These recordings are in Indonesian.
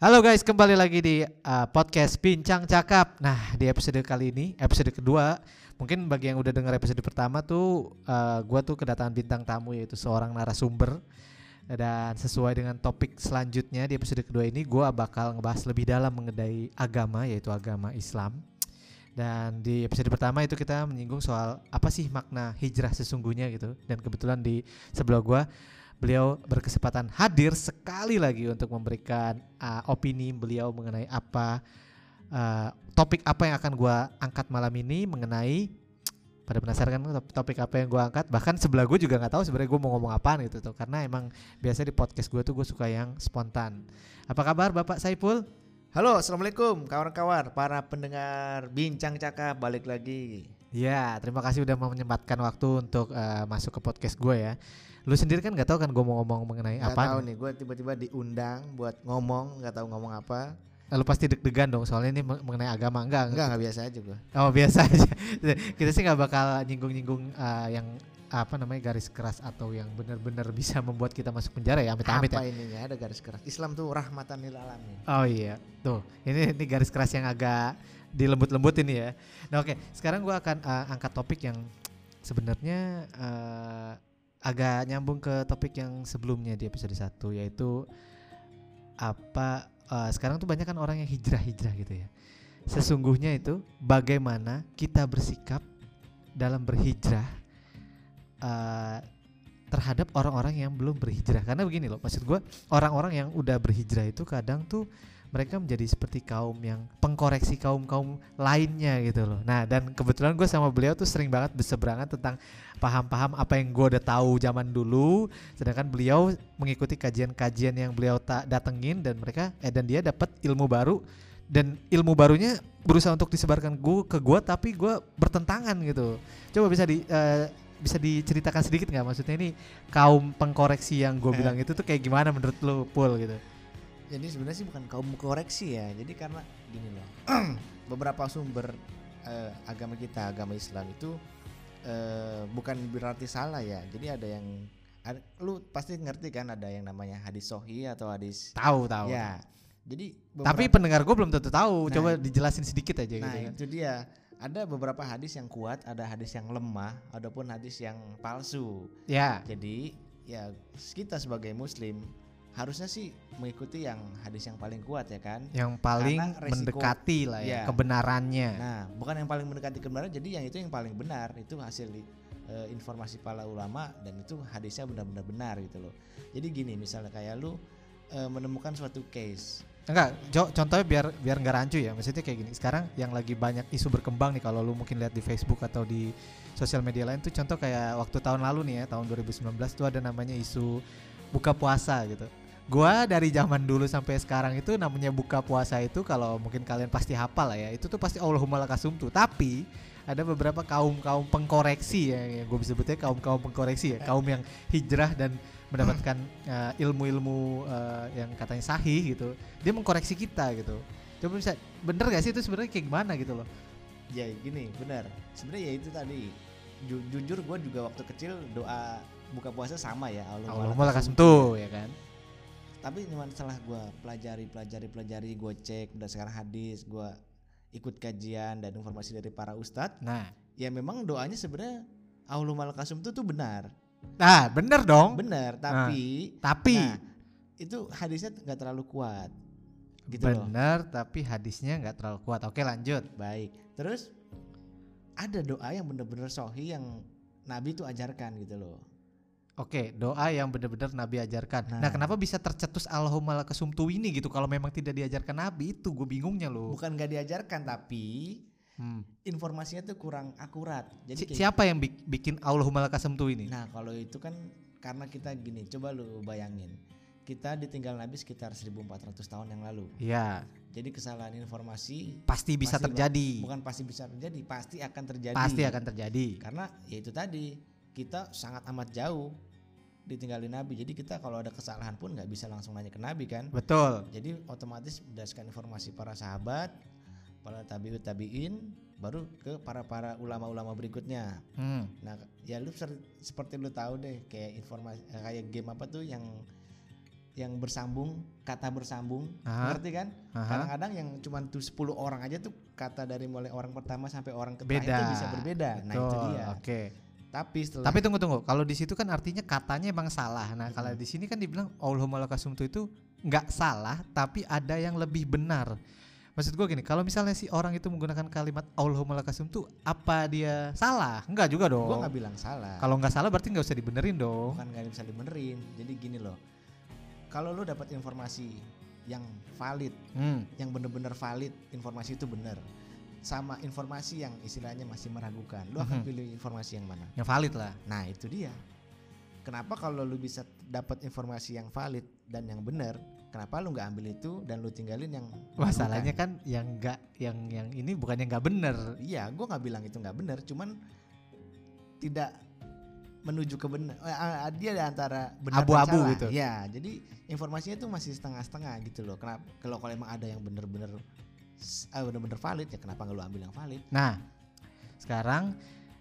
Halo guys, kembali lagi di uh, podcast Bincang Cakap. Nah, di episode kali ini, episode kedua, mungkin bagi yang udah dengar episode pertama tuh, uh, gua tuh kedatangan bintang tamu yaitu seorang narasumber. Dan sesuai dengan topik selanjutnya di episode kedua ini, gua bakal ngebahas lebih dalam mengenai agama, yaitu agama Islam. Dan di episode pertama itu kita menyinggung soal apa sih makna hijrah sesungguhnya gitu. Dan kebetulan di sebelah gua beliau berkesempatan hadir sekali lagi untuk memberikan uh, opini beliau mengenai apa uh, topik apa yang akan gua angkat malam ini mengenai pada penasaran kan topik apa yang gua angkat bahkan sebelah gue juga nggak tahu sebenarnya gue mau ngomong apa gitu tuh karena emang biasa di podcast gue tuh gue suka yang spontan apa kabar bapak Saiful Halo, assalamualaikum kawan-kawan, para pendengar bincang cakap balik lagi. Ya, terima kasih udah mau menyempatkan waktu untuk uh, masuk ke podcast gue ya. Lu sendiri kan nggak tahu kan gue mau ngomong mengenai Gak apa? tahu nih, gue tiba-tiba diundang buat ngomong, nggak tahu ngomong apa. Lu pasti deg-degan dong soalnya ini men- mengenai agama enggak? Enggak, nggak biasa aja gue. Oh biasa aja. Kita sih nggak bakal nyinggung-nyinggung uh, yang apa namanya garis keras atau yang benar-benar bisa membuat kita masuk penjara ya amit-amit ya. Apa ininya ada garis keras? Islam tuh rahmatan lil alamin. Oh iya, tuh ini ini garis keras yang agak dilembut-lembut ini ya. Nah oke, sekarang gua akan uh, angkat topik yang sebenarnya uh, agak nyambung ke topik yang sebelumnya di episode 1 yaitu apa uh, sekarang tuh banyak kan orang yang hijrah-hijrah gitu ya. Sesungguhnya itu bagaimana kita bersikap dalam berhijrah uh, terhadap orang-orang yang belum berhijrah karena begini loh maksud gua orang-orang yang udah berhijrah itu kadang tuh mereka menjadi seperti kaum yang pengkoreksi kaum kaum lainnya gitu loh. Nah dan kebetulan gue sama beliau tuh sering banget berseberangan tentang paham-paham apa yang gue udah tahu zaman dulu, sedangkan beliau mengikuti kajian-kajian yang beliau tak datengin dan mereka eh dan dia dapat ilmu baru dan ilmu barunya berusaha untuk disebarkan gue ke gue tapi gue bertentangan gitu. Coba bisa di eh, bisa diceritakan sedikit nggak maksudnya ini kaum pengkoreksi yang gue Eh. bilang itu tuh kayak gimana menurut lu Pul gitu? Jadi sebenarnya sih bukan kaum koreksi ya. Jadi karena gini loh, beberapa sumber eh, agama kita, agama Islam itu eh, bukan berarti salah ya. Jadi ada yang ada- lu pasti ngerti kan ada yang namanya hadis sohi atau hadis Tahu tahu. ya. Jadi Tapi beberapa- pendengar gue belum tentu tahu. Nah, Coba dijelasin sedikit aja Nah gitu kan. itu dia ada beberapa hadis yang kuat, ada hadis yang lemah, adapun hadis yang palsu. Ya. Jadi ya kita sebagai muslim harusnya sih mengikuti yang hadis yang paling kuat ya kan. Yang paling resiko- mendekati lah ya Iya. kebenarannya. Nah bukan yang paling mendekati kebenaran, jadi yang itu yang paling benar itu hasil eh, informasi para ulama dan itu hadisnya benar-benar benar gitu loh. Jadi gini misalnya kayak lu eh, menemukan suatu case Enggak, Jo- contohnya biar biar nggak rancu ya. Maksudnya kayak gini. Sekarang yang lagi banyak isu berkembang nih kalau lu mungkin lihat di Facebook atau di sosial media lain tuh contoh kayak waktu tahun lalu nih ya, tahun 2019 tuh ada namanya isu buka puasa gitu. Gua dari zaman dulu sampai sekarang itu namanya buka puasa itu kalau mungkin kalian pasti hafal lah ya. Itu tuh pasti Allahumma lakasumtu. Tapi ada beberapa kaum kaum pengkoreksi ya, yang gue bisa sebutnya kaum kaum pengkoreksi ya, kaum yang hijrah dan mendapatkan uh, ilmu-ilmu uh, yang katanya sahih gitu dia mengkoreksi kita gitu coba bisa bener gak sih itu sebenarnya kayak gimana gitu loh Ya gini benar. Sebenarnya ya itu tadi. Ju- jujur gue juga waktu kecil doa buka puasa sama ya Allahumma ya kan Tapi cuman setelah gue pelajari pelajari pelajari gue cek berdasarkan hadis gue ikut kajian dan informasi dari para ustadz nah. ya memang doanya sebenarnya Allahumma lakasumtu tuh benar. Nah bener dong. Benar tapi tapi nah, itu hadisnya nggak terlalu kuat gitu loh. Bener tapi hadisnya nggak terlalu kuat. Oke lanjut. Baik terus ada doa yang bener-bener sohi yang Nabi tuh ajarkan gitu loh oke doa yang bener-bener Nabi ajarkan. Nah, Nah. kenapa bisa tercetus Allahumma lakasumtu ini gitu? Kalau memang tidak diajarkan Nabi itu gue bingungnya loh. Bukan nggak diajarkan tapi Hmm. informasinya tuh kurang akurat. Jadi Si- siapa yang bik- bikin Allahumma lakasumtu ini nah kalau itu kan karena kita gini coba lu bayangin. Kita ditinggal Nabi sekitar 1400 tahun yang lalu. Ya jadi kesalahan informasi pasti bisa Pasti, terjadi. bukan pasti bisa terjadi pasti akan terjadi. Pasti akan terjadi. Karena ya itu tadi kita sangat amat jauh ditinggalin Nabi jadi kita kalau ada kesalahan pun nggak bisa langsung nanya ke Nabi kan betul jadi otomatis berdasarkan informasi para sahabat para tabiut tabiin baru ke para para ulama-ulama berikutnya hmm. nah ya lu ser- seperti lu tahu deh kayak informasi eh, kayak game apa tuh yang yang bersambung, kata bersambung, Aha. ngerti kan? Kadang-kadang yang cuma tuh 10 orang aja tuh kata dari mulai orang pertama sampai orang ketiga itu bisa berbeda. Nah, itu Betul, dia. Oke. Tapi setelah Tapi tunggu tunggu. Kalau di situ kan artinya katanya emang salah. Nah, kalau di sini kan dibilang Allahumma lakasumtu itu nggak salah, tapi ada yang lebih benar. Maksud gue gini, kalau misalnya si orang itu menggunakan kalimat Allahumma lakasumtu, apa dia salah? Enggak juga dong. gua nggak bilang salah. Kalau nggak salah berarti nggak usah dibenerin dong. bukan nggak bisa dibenerin. Jadi gini loh. Kalau lu dapat informasi yang valid, Hmm. yang bener-bener valid, informasi itu benar. Sama informasi yang istilahnya masih meragukan. Lu akan Mhm. pilih informasi yang mana? Yang valid lah. Nah, itu dia. Kenapa kalau lu bisa dapat informasi yang valid dan yang benar, kenapa lu nggak ambil itu dan lu tinggalin yang? Masalahnya kan yang nggak yang yang ini bukan yang nggak bener. Iya, gua nggak bilang itu nggak benar, cuman tidak menuju ke benar. Eh, ah, dia di antara benar Abu-abu gitu. Ya, jadi informasinya itu masih setengah-setengah gitu loh. Kenapa? Kalau kalau emang ada yang benar-benar ah, benar-benar valid ya kenapa nggak lu ambil yang valid? Nah, sekarang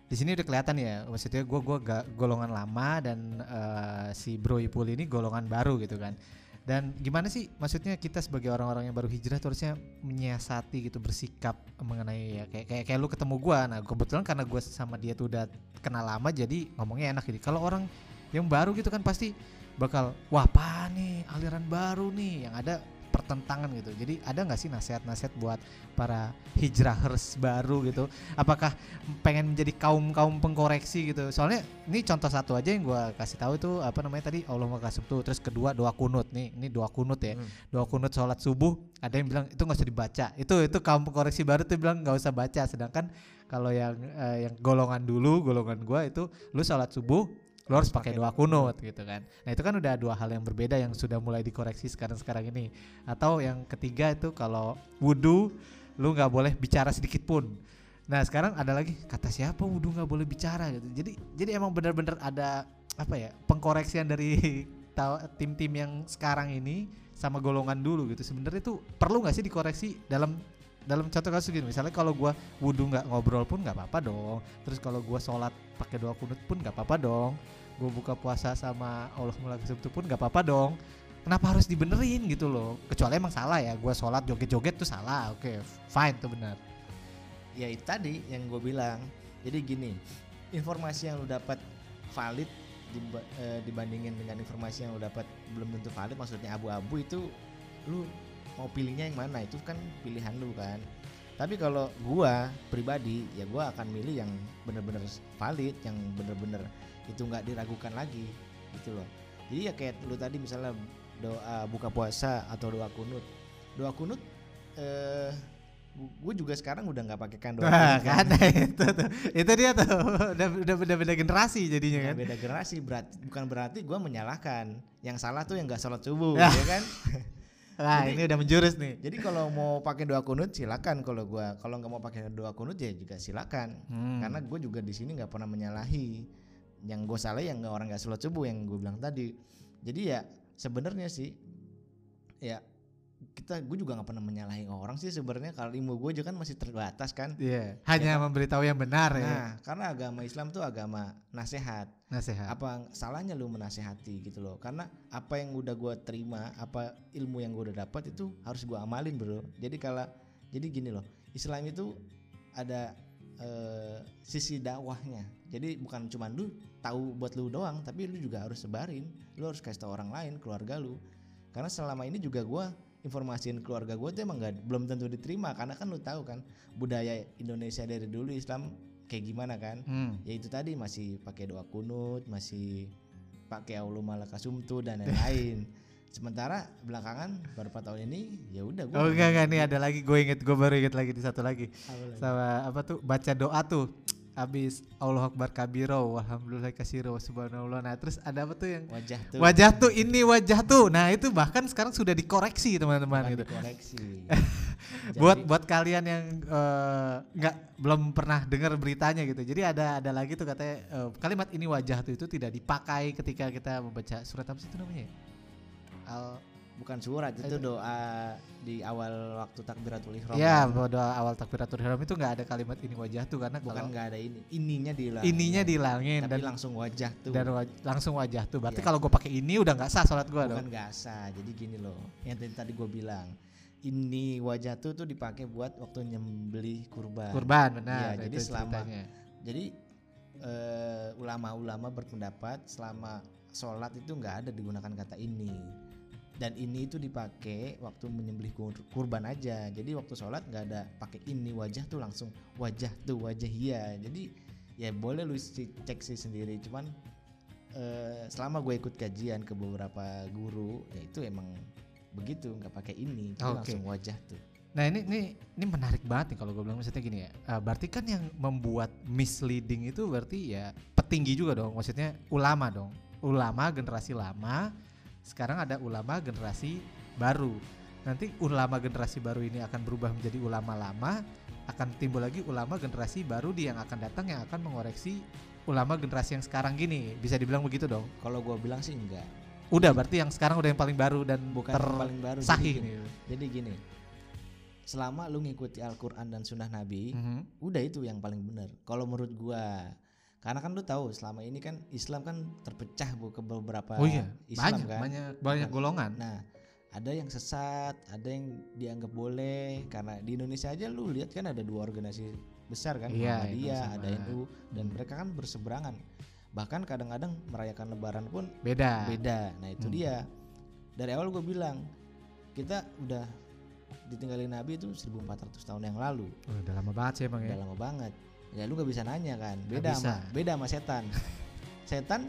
di sini udah kelihatan ya, maksudnya gue gua gak golongan lama dan eh, si Bro Ipul ini golongan baru gitu kan. Dan gimana sih maksudnya kita sebagai orang-orang yang baru hijrah tuh harusnya menyiasati gitu bersikap mengenai ya kayak kayak, kayak lu ketemu gua. Nah, kebetulan karena gua sama dia tuh udah kenal lama jadi ngomongnya enak gitu. Kalau orang yang baru gitu kan pasti bakal wah apa nih aliran baru nih yang ada pertentangan gitu. Jadi ada nggak sih nasihat-nasihat buat para hijrahers baru gitu? Apakah pengen menjadi kaum kaum pengkoreksi gitu? Soalnya ini contoh satu aja yang gua kasih tahu itu apa namanya tadi Allah makasih tuh. Terus kedua doa kunut nih. Ini doa kunut ya. Hmm. Doa kunut sholat subuh. Ada yang bilang itu nggak usah dibaca. Itu itu kaum pengkoreksi baru tuh bilang nggak usah baca. Sedangkan kalau yang eh, yang golongan dulu, golongan gua itu lu sholat subuh lu harus pakai doa kunut gitu kan. Nah itu kan udah dua hal yang berbeda yang sudah mulai dikoreksi sekarang-sekarang ini. Atau yang ketiga itu kalau wudhu lu nggak boleh bicara sedikit pun. Nah sekarang ada lagi kata siapa wudhu nggak boleh bicara gitu. Jadi jadi emang benar-benar ada apa ya pengkoreksian dari tim-tim yang sekarang ini sama golongan dulu gitu. Sebenarnya itu perlu nggak sih dikoreksi dalam dalam contoh kasus gini misalnya kalau gua wudhu nggak ngobrol pun nggak apa-apa dong. Terus kalau gua sholat pakai doa kunut pun nggak apa-apa dong. Gue buka puasa sama Allah mulai itu pun nggak apa-apa dong. Kenapa harus dibenerin gitu loh? Kecuali emang salah ya gue sholat joget-joget tuh salah. Oke fine tuh benar. Ya itu tadi yang gue bilang. Jadi gini, informasi yang lu dapat valid eh, dibandingin dengan informasi yang lu dapat belum tentu valid, maksudnya abu-abu itu lu mau pilihnya yang mana itu kan pilihan lu kan. Tapi kalau gua pribadi ya gua akan milih yang bener-bener valid, yang bener-bener itu nggak diragukan lagi gitu loh. Jadi ya kayak lu tadi misalnya doa buka puasa atau doa kunut. Doa kunut eh gue juga sekarang udah nggak pakai kan doa kan itu tuh itu dia tuh udah udah udah beda generasi jadinya Ya, kan beda generasi berarti bukan berarti gue menyalahkan yang salah tuh yang nggak sholat subuh Ya. ya kan nah Jadi- ini udah menjurus nih. jadi kalau mau pakai doa kunut silakan kalau gua. Kalau nggak mau pakai doa kunut ya juga silakan. Hmm. karena gue juga di sini nggak pernah menyalahi. Yang gue salah yang nggak orang nggak sholat subuh yang gue bilang tadi. Jadi ya sebenarnya sih ya kita gue juga nggak pernah menyalahi orang sih sebenarnya. Kalau ilmu gue juga kan masih terbatas kan. Iya, hanya memberitahu yang benar ya. Nah karena agama Islam tuh agama nasihat nasihat. Apa salahnya lu menasehati gitu loh? Karena apa yang udah gua terima apa ilmu yang gua udah dapat itu harus gua amalin bro. Jadi kalau jadi gini loh Islam itu ada eh, sisi dakwahnya. Jadi bukan cuma lu tahu buat lu doang tapi lu juga harus sebarin. Lu harus kasih tahu orang lain keluarga lu. Karena selama ini juga gua informasiin keluarga gua tuh emang nggak belum tentu diterima. Karena kan lu tahu kan budaya Indonesia dari dulu Islam kayak gimana kan? Hmm. ya itu tadi masih pakai doa kunut masih pakai Allah malakasumtu dan lain-lain. Sementara belakangan beberapa tahun ini ya udah gua Oh enggak enggak nih ada lagi gue inget gue baru inget lagi di satu lagi. Apa lagi? sama apa tuh baca doa tuh abis Allah Akbar kabiro alhamdulillah kasiro subhanallah. Nah terus ada apa tuh yang wajah tuh. Wajah tuh ini wajah tuh. Nah itu bahkan sekarang sudah dikoreksi teman-teman gitu. dikoreksi Jadi- buat kalian yang eh, nggak belum pernah dengar beritanya gitu jadi ada ada lagi tuh katanya eh, kalimat ini wajah tuh itu tidak dipakai ketika kita membaca surat apa sih itu namanya al bukan surat itu doa di awal waktu takbiratul ihram. Iya, pada awal takbiratul ihram itu nggak ada kalimat ini wajah tuh karena bukan nggak ada ini. Ininya dihilang. ininya dihilangin tapi dan langsung wajah tuh. dan waj- langsung wajah tuh. Berarti Iya. kalau gue pakai ini udah nggak sah sholat gue bukan dong. nggak sah. Jadi gini loh. Yang tadi gue bilang. Ini wajah tuh tuh dipakai buat waktu nyembelih kurban. Kurban benar. Iya, jadi selama- ceritanya. Jadi eh, ulama-ulama berpendapat selama sholat itu nggak ada digunakan kata ini. Dan ini itu dipakai waktu menyembelih kur- kurban aja. Jadi waktu sholat nggak ada pakai ini wajah tuh langsung wajah tuh wajah iya. Jadi ya boleh lu cek sih sendiri. Cuman eh, selama gue ikut kajian ke beberapa guru, ya itu emang begitu nggak pakai ini, Oke. langsung wajah tuh. Nah ini ini ini menarik banget nih kalau gue bilang maksudnya gini ya. Eh, berarti kan yang membuat misleading itu berarti ya petinggi juga dong. Maksudnya ulama dong. Ulama generasi lama. Sekarang ada ulama generasi baru. Nanti ulama generasi baru ini akan berubah menjadi ulama lama. Akan timbul lagi ulama generasi baru di yang akan datang yang akan mengoreksi ulama generasi yang sekarang gini. Bisa dibilang begitu dong. Kalau gue bilang sih enggak, Udah berarti yang sekarang udah yang paling baru dan bukan ter yang paling baru. Jadi sahih gini, nih. Jadi gini, selama lu ngikuti Al-Quran dan Sunnah Nabi, Mhm. udah itu yang paling benar. Kalau menurut gua, karena kan lu tahu selama ini kan Islam kan terpecah bu ke beberapa Oh iya, Islam banyak kan. banyak banyak Nah, golongan. Nah, ada yang sesat, ada yang dianggap boleh karena di Indonesia aja lu lihat kan ada dua organisasi besar kan, Iya, Muhammadiyah, ada NU dan Hmm. mereka kan berseberangan. Bahkan kadang-kadang merayakan Lebaran pun Beda. beda. Nah itu Hmm. dia. Dari awal gue bilang kita udah ditinggalin Nabi itu 1400 tahun yang lalu. Oh, udah lama banget sih emang ya. Udah lama banget. Ya lu gak bisa nanya kan. Beda sama beda sama setan. setan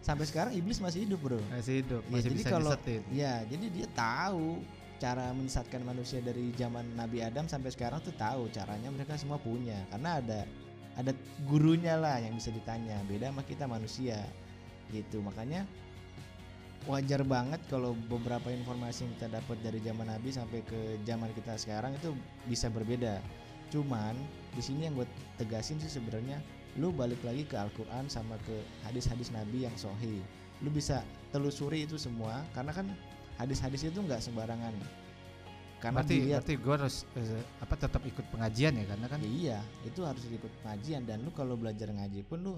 sampai sekarang iblis masih hidup, Bro. Masih hidup, Ya, masih jadi bisa kalau- disetin. Ya, jadi dia tahu cara menyesatkan manusia dari zaman Nabi Adam sampai sekarang tuh tahu caranya mereka semua punya karena ada ada gurunya lah yang bisa ditanya. Beda sama kita manusia gitu. Makanya wajar banget kalau beberapa informasi yang kita dapat dari zaman Nabi sampai ke zaman kita sekarang itu bisa berbeda. Cuman di sini yang gue tegasin sih sebenarnya lu balik lagi ke Al-Quran sama ke hadis-hadis Nabi yang sohi lu bisa telusuri itu semua karena kan hadis-hadis itu nggak sembarangan karena berarti dilihat berarti gue harus eh, apa tetap ikut pengajian ya karena kan? Ya iya itu harus ikut pengajian. Dan lu kalau belajar ngaji pun lu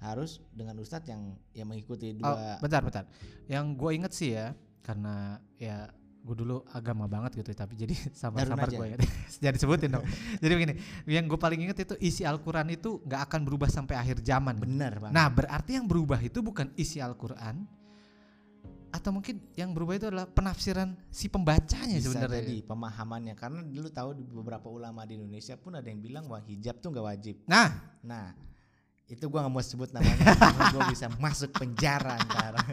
harus dengan ustadz yang yang mengikuti oh, dua bentar bentar. Yang gue inget sih ya karena ya gue dulu agama banget gitu tapi jadi aja. gue ya? Jadi sebutin dong. Jadi begini yang gue paling inget itu isi Al-Quran itu nggak akan berubah sampai akhir zaman. Benar bang nah berarti yang berubah itu bukan isi Al-Quran atau mungkin yang berubah itu adalah penafsiran si pembacanya bisa sebenarnya. jadi pemahamannya. Karena dulu tahu di beberapa ulama di Indonesia pun ada yang bilang wah hijab tuh nggak wajib. Nah. Nah itu gua nggak mau sebut namanya gua bisa masuk penjara ntar.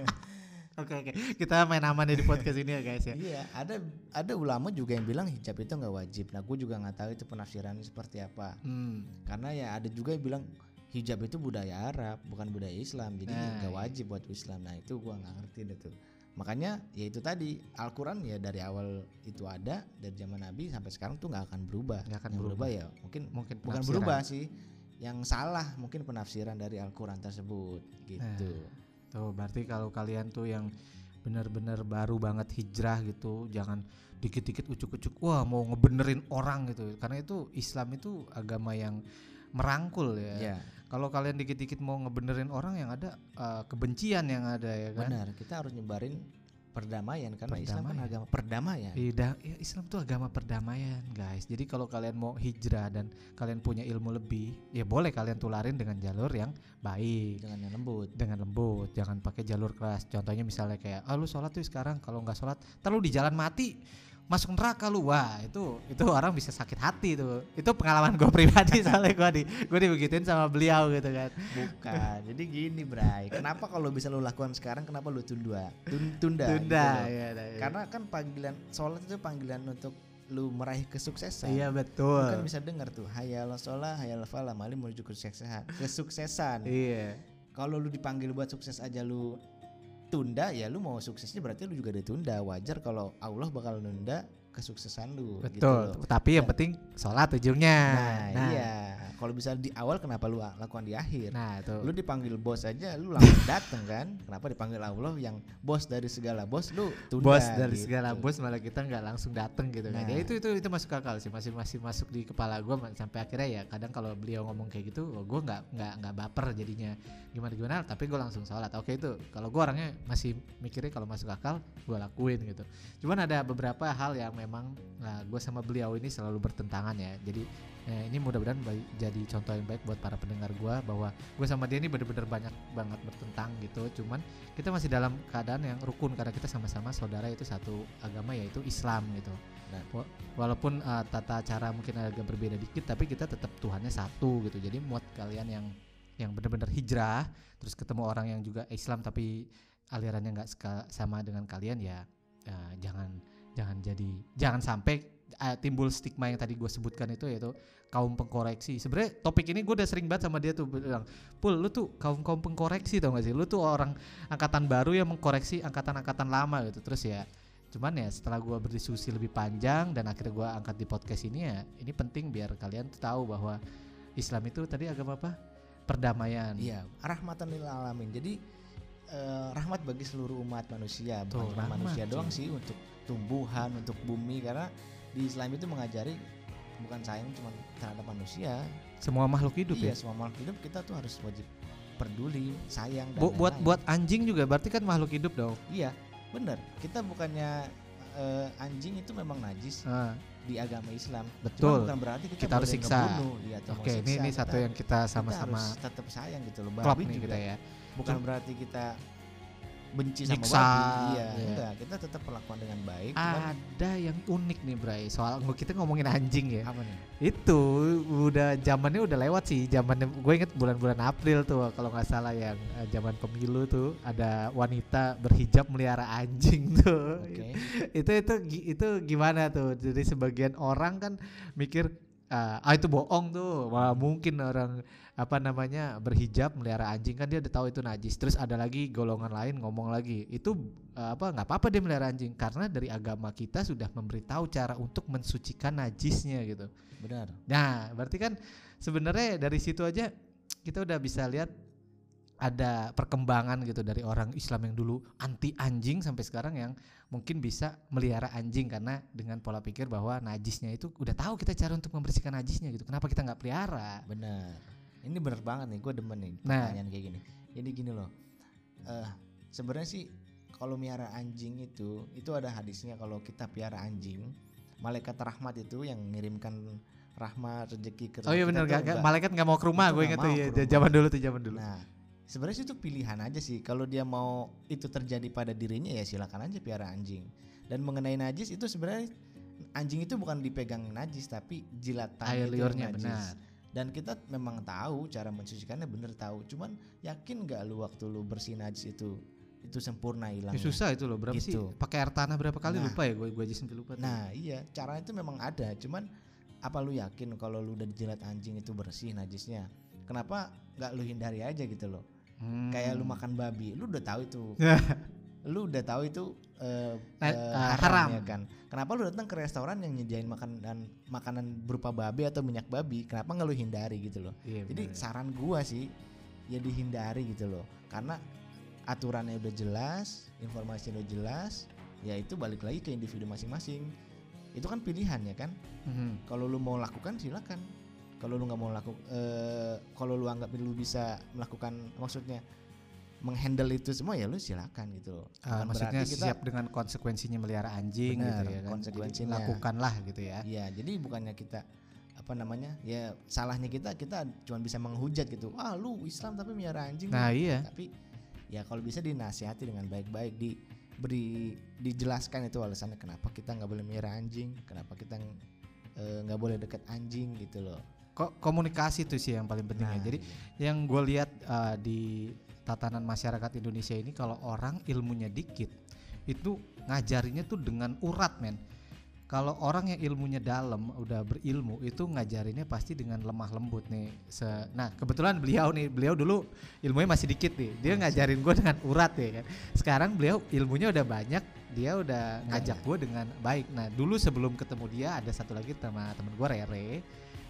Oke oke, kita main aman ya di podcast ini ya guys ya. iya ada ada ulama juga yang bilang hijab itu nggak wajib. Nah gue juga nggak tahu itu penafsirannya seperti apa. Hmm. karena ya ada juga yang bilang hijab itu budaya Arab bukan budaya Islam jadi Nah, nggak iya. wajib buat Islam nah itu gua nggak ngerti deh tuh makanya ya itu tadi Al-Quran ya dari awal itu ada dari zaman Nabi sampai sekarang tuh nggak akan berubah Nggak akan yang berubah. ya mungkin Mungkin bukan berubah sih yang salah mungkin penafsiran dari Al-Quran tersebut gitu Tuh berarti kalau kalian tuh yang benar-benar baru banget hijrah gitu, jangan dikit-dikit ucuk-ucuk wah mau ngebenerin orang gitu. Karena itu Islam itu agama yang merangkul ya. ya Kalau kalian dikit-dikit mau ngebenerin orang yang ada eh, kebencian yang ada ya kan. benar kita harus nyebarin perdamaian karena Islam kan Perdamaian. agama perdamaian Iya, ya, Islam tuh agama perdamaian, guys. Jadi kalau kalian mau hijrah dan kalian punya ilmu lebih, ya boleh kalian tularin dengan jalur yang baik. dengan yang lembut dengan lembut jangan pakai jalur keras contohnya misalnya kayak ah lu sholat tuh sekarang kalau nggak sholat terlalu di jalan mati masuk neraka lu wah itu itu orang bisa sakit hati tuh itu pengalaman gue pribadi soalnya gue di gue dibegituin sama beliau gitu kan Bukan. Jadi gini, Bray. Kenapa kalau bisa lu lakukan sekarang kenapa lu tunda? Tun- tunda. gitu tunda loh. ya, ya, ya. Karena kan panggilan sholat itu panggilan untuk lu meraih kesuksesan. iya Lu betul kan bisa dengar tuh hayal sholat, hayal falah, mali menuju kesuksesan. Kesuksesan. iya Kalau lu dipanggil buat sukses aja lu tunda ya lu mau suksesnya berarti lu juga ditunda. Wajar kalau Allah bakal nunda kesuksesan lu gitu betul loh. tapi yang penting sholat ujungnya Nah, iya. kalau bisa di awal kenapa lu lakukan di akhir? Nah, itu. Lu dipanggil bos aja lu langsung dateng kan? Kenapa dipanggil Allah yang bos dari segala bos lu tunda bos dari gitu. segala bos malah kita nggak langsung dateng gitu kan. Nah. Ya itu itu itu masuk akal sih, masih masih masuk di kepala gua sampai akhirnya ya kadang kalau beliau ngomong kayak gitu, gua nggak nggak nggak baper jadinya gimana gimana, tapi gua langsung sholat. Oke itu kalau gua orangnya masih mikirnya kalau masuk akal gua lakuin gitu. Cuman ada beberapa hal yang memang nah, gua sama beliau ini selalu bertentangan ya. Jadi eh, ini mudah-mudahan jadi contoh yang baik buat para pendengar gua bahwa gue sama dia ini bener-bener banyak banget bertentang gitu. Cuman kita masih dalam keadaan yang rukun karena kita sama-sama saudara itu satu agama yaitu Islam gitu. Nah. Wa- Walaupun uh, tata cara mungkin agak berbeda dikit tapi kita tetap Tuhannya satu gitu. Jadi muat kalian yang yang benar-benar hijrah terus ketemu orang yang juga Islam tapi alirannya nggak sama dengan kalian ya uh, jangan jangan jadi jangan sampai uh, timbul stigma yang tadi gue sebutkan itu yaitu kaum pengkoreksi. Sebenarnya topik ini gue udah sering banget sama dia tuh bilang, Pul, lu tuh kaum kaum pengkoreksi tau gak sih? Lu tuh orang angkatan baru yang mengkoreksi angkatan-angkatan lama gitu. Terus ya, cuman ya setelah gue berdiskusi lebih panjang dan akhirnya gue angkat di podcast ini ya, ini penting biar kalian tuh tahu bahwa Islam itu tadi agama apa? Perdamaian. Iya, rahmatan lil alamin. Jadi eh, rahmat bagi seluruh umat manusia, Tuh, bukan rahmat, manusia doang sih untuk tumbuhan, untuk bumi karena di Islam itu mengajari bukan sayang cuma terhadap manusia. Semua makhluk hidup iya, ya. semua makhluk hidup kita tuh harus wajib peduli, sayang dan Bu- buat lain-lain. buat anjing juga berarti kan makhluk hidup dong. Iya, bener. Kita bukannya eh, anjing itu memang najis Ah, di agama Islam. betul. Cuma bukan berarti kita, Kita harus siksa. ngebunuh, iya, Oke, ini siksa. ini Kita- satu yang kita sama-sama harus tetap sayang gitu loh. Babi juga kita ya. bukan berarti kita benci sama Nyiksa, babi iya, iya. enggak kita tetap perlakuan dengan baik cuman Ada yang unik nih Bray soal kita ngomongin anjing ya. apa nih Itu udah zamannya udah lewat sih. Zamannya gue inget bulan-bulan April tuh kalau nggak salah yang eh, zaman pemilu tuh ada wanita berhijab melihara anjing tuh. oke itu itu itu gimana tuh? Jadi sebagian orang kan mikir ah ah, itu bohong tuh. Wah, mungkin orang apa namanya berhijab melihara anjing kan dia udah tahu itu najis. Terus ada lagi golongan lain ngomong lagi itu eh, apa nggak apa-apa dia melihara anjing karena dari agama kita sudah memberitahu cara untuk mensucikan najisnya gitu. benar Nah, berarti kan sebenarnya dari situ aja kita udah bisa lihat ada perkembangan gitu dari orang Islam yang dulu anti anjing sampai sekarang yang mungkin bisa melihara anjing karena dengan pola pikir bahwa najisnya itu udah tahu kita cara untuk membersihkan najisnya gitu. Kenapa kita nggak pelihara? benar ini bener banget nih gue demen nih Nah. pertanyaan kayak gini jadi gini loh eh sebenarnya sih kalau miara anjing itu itu ada hadisnya kalau kita piara anjing malaikat rahmat itu yang mengirimkan rahmat rezeki ke Oh iya benar malaikat nggak mau ke rumah gue inget tuh ya zaman dulu tuh zaman dulu. Nah, sebenarnya sih itu pilihan aja sih. Kalau dia mau itu terjadi pada dirinya ya silakan aja piara anjing. Dan mengenai najis itu sebenarnya anjing itu bukan dipegang najis tapi jilatan Air liurnya najis. benar. Dan kita memang tahu cara mensucikannya bener tahu. Cuman yakin nggak lu waktu lu bersih najis itu itu sempurna hilang. Ya, susah itu loh berapa sih? Gitu. Pakai air tanah berapa kali Nah. lupa ya gue gue aja sampai lupa. tuh. Nah iya cara itu memang ada. Cuman apa lu yakin kalau lu udah dijilat anjing itu bersih najisnya? Kenapa nggak lu hindari aja gitu loh? Hmm. kayak lu makan babi lu udah tahu itu. Lu udah tahu itu Nah, eh, eh, haram, ya kan? Kenapa lu datang ke restoran yang nyediain makanan makanan berupa babi atau minyak babi? Kenapa nggak lu hindari gitu loh? Iya, jadi benar. saran gua sih ya dihindari gitu loh. Karena aturannya udah jelas informasinya udah jelas ya itu balik lagi ke individu masing-masing. Itu kan pilihan ya kan? Mhm. kalau lu mau lakukan silakan kalau lu nggak mau lakukan kalau lu anggap lu bisa melakukan maksudnya menghandle itu semua ya lu silakan gitu loh Bukan maksudnya kita siap dengan konsekuensinya melihara anjing Benar, gitu ya kan. Jadi konsekuensinya. lakukanlah gitu ya. Iya, jadi bukannya kita apa namanya? Ya salahnya kita kita cuma bisa menghujat gitu. Ah, lu Islam tapi miara anjing. Nah, lu." iya. Tapi ya kalau bisa dinasihati dengan baik-baik di beri dijelaskan itu alasannya kenapa kita nggak boleh miara anjing, kenapa kita eh, nggak boleh deket anjing gitu loh. Kok komunikasi itu sih yang paling penting ya. Nah, Jadi iya. yang gue lihat uh, di tatanan masyarakat Indonesia ini kalau orang ilmunya dikit itu ngajarinya tuh dengan urat men. Kalau orang yang ilmunya dalam udah berilmu itu ngajarinnya pasti dengan lemah lembut nih. Se- nah kebetulan beliau nih beliau dulu ilmunya masih dikit nih. Dia ngajarin gue dengan urat ya kan. Sekarang beliau ilmunya udah banyak dia udah ngajak gue dengan baik. Nah dulu sebelum ketemu dia ada satu lagi sama temen gue Rere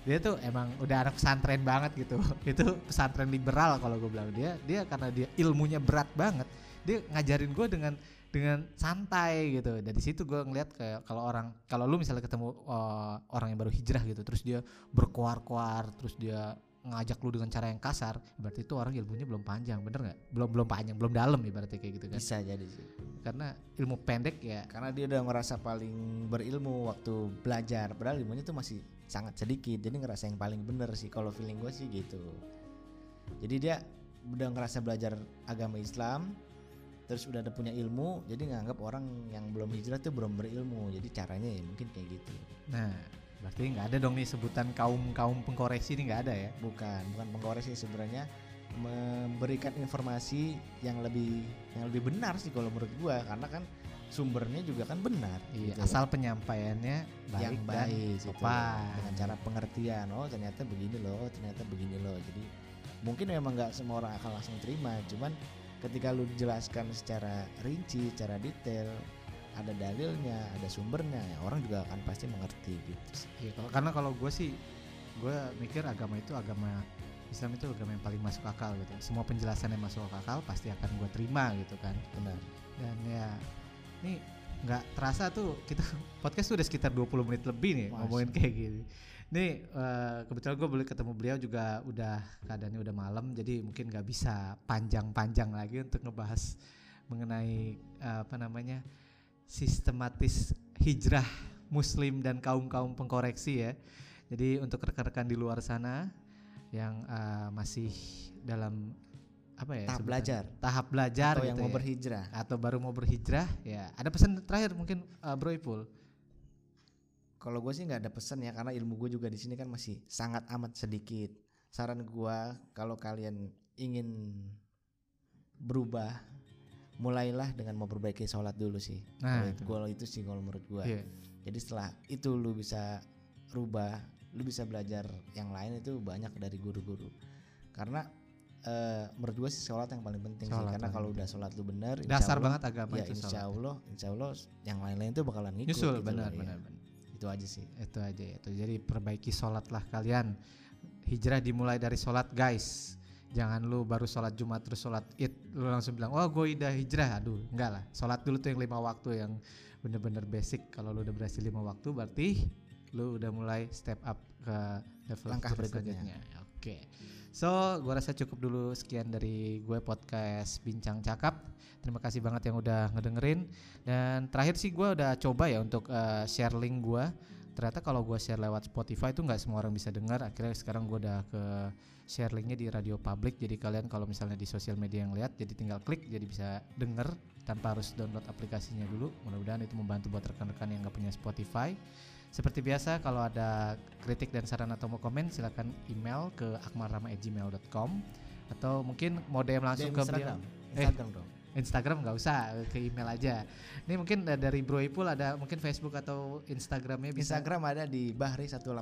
dia tuh emang udah anak pesantren banget gitu. Itu pesantren liberal kalau gue bilang. Dia dia karena dia ilmunya berat banget dia ngajarin gue dengan dengan santai gitu. Dari situ gue ngeliat kayak kalau orang kalau lu misalnya ketemu uh, orang yang baru hijrah gitu terus dia berkuar-kuar terus dia ngajak lu dengan cara yang kasar berarti itu orang ilmunya belum panjang bener nggak? Belum belum panjang belum dalam ibaratnya kayak gitu kan. Bisa jadi sih. Karena ilmu pendek ya. Karena dia udah ngerasa paling berilmu waktu belajar padahal ilmunya tuh masih sangat sedikit. Jadi ngerasa yang paling bener sih kalau feeling gue sih gitu. Jadi dia udah ngerasa belajar agama Islam terus udah ada punya ilmu jadi nganggap orang yang belum hijrah tuh belum berilmu. Jadi caranya ya mungkin kayak gitu. Nah berarti nggak ada dong nih sebutan kaum kaum pengkoreksi ini nggak ada ya? Bukan bukan pengkoreksi sebenarnya. Memberikan informasi yang lebih yang lebih benar sih kalau menurut gua. Karena kan sumbernya juga kan benar iya, gitu. asal penyampaiannya baik yang dan baik gitu. sopan dengan cara pengertian oh ternyata begini loh ternyata begini loh jadi mungkin memang nggak semua orang akan langsung terima cuman ketika lu jelaskan secara rinci secara detail ada dalilnya ada sumbernya ya orang juga akan pasti mengerti gitu. Iya, kalau- karena kalau gue sih gue mikir agama itu agama Islam itu agama yang paling masuk akal gitu semua penjelasan yang masuk akal pasti akan gue terima gitu kan benar dan ya ini nggak terasa tuh kita podcast tuh udah sekitar 20 menit lebih nih Mas. ngomongin kayak gini nih eh, kebetulan gue boleh ketemu beliau juga udah keadaannya udah malam jadi mungkin nggak bisa panjang-panjang lagi untuk ngebahas mengenai eh, apa namanya sistematis hijrah muslim dan kaum-kaum pengkoreksi ya jadi untuk rekan-rekan di luar sana yang eh, masih dalam apa ya tahap sebutan- belajar tahap belajar atau yang gitu mau ya berhijrah atau baru mau berhijrah ya ada pesan terakhir mungkin uh, Bro Ipul Kalau gue sih nggak ada pesan ya karena ilmu gue juga di sini kan masih sangat amat sedikit. Saran gue kalau kalian ingin berubah, mulailah dengan memperbaiki sholat dulu sih. Nah, Kalau itu. Itu sih kalau menurut gue. Iya. Jadi setelah itu lu bisa rubah, lu bisa belajar yang lain itu banyak dari guru-guru. Karena eh, menurut gue sih sholat yang paling penting Sholat sih. Karena kalau udah sholat lu benar, insya dasar Allah- banget agama ya itu insya. Allah, insya Allah yang lain-lain tuh bakalan ngikut. nyusul gitu benar loh, ya. Itu aja sih. itu aja ya itu jadi perbaiki sholat lah kalian hijrah dimulai dari sholat guys jangan lu baru sholat jumat terus sholat id lu langsung bilang oh gue udah hijrah aduh enggak lah sholat dulu tuh yang lima waktu yang bener-bener basic kalau lu udah berhasil lima waktu berarti lu udah mulai step up ke level Langkah berikutnya. selanjutnya. oke so gua rasa cukup dulu sekian dari gue podcast bincang cakap. Terima kasih banget yang udah ngedengerin. Dan terakhir sih gue udah coba ya untuk eh, share link gue ternyata kalau gue share lewat Spotify itu nggak semua orang bisa dengar akhirnya sekarang gue udah ke share linknya di radio public. Jadi kalian kalau misalnya di sosial media yang lihat jadi tinggal klik jadi bisa denger tanpa harus download aplikasinya dulu. Mudah-mudahan itu membantu buat rekan-rekan yang nggak punya Spotify seperti biasa kalau ada kritik dan saran atau mau komen silakan email ke akmarrama@gmail.com atau mungkin mau DM langsung DM ke Instagram. Eh. Instagram dong. Instagram nggak usah ke email aja. Ini mungkin eh, dari Bro Ipul ada mungkin Facebook atau Instagramnya bisa. Instagram ada di Bahri 189.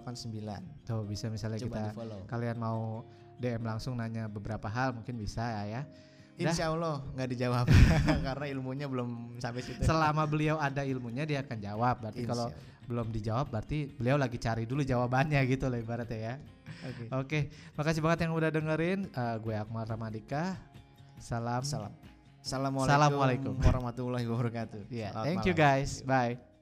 Tuh bisa misalnya Coba kita kalian mau DM langsung nanya beberapa hal mungkin bisa ya ya. Insya Allah nggak dijawab karena ilmunya belum sampai situ. Selama beliau ada ilmunya dia akan jawab. Berarti Insya kalau. Belum dijawab berarti beliau lagi cari dulu jawabannya gitu lah ibaratnya ya. Oke. Oke, makasih banget yang udah dengerin. Eh, gue Akmal Ramadika. Salam. Salam. Assalamualaikum, Assalamualaikum. warahmatullahi wabarakatuh. Ya, Selamat thank you malam. guys. Bye.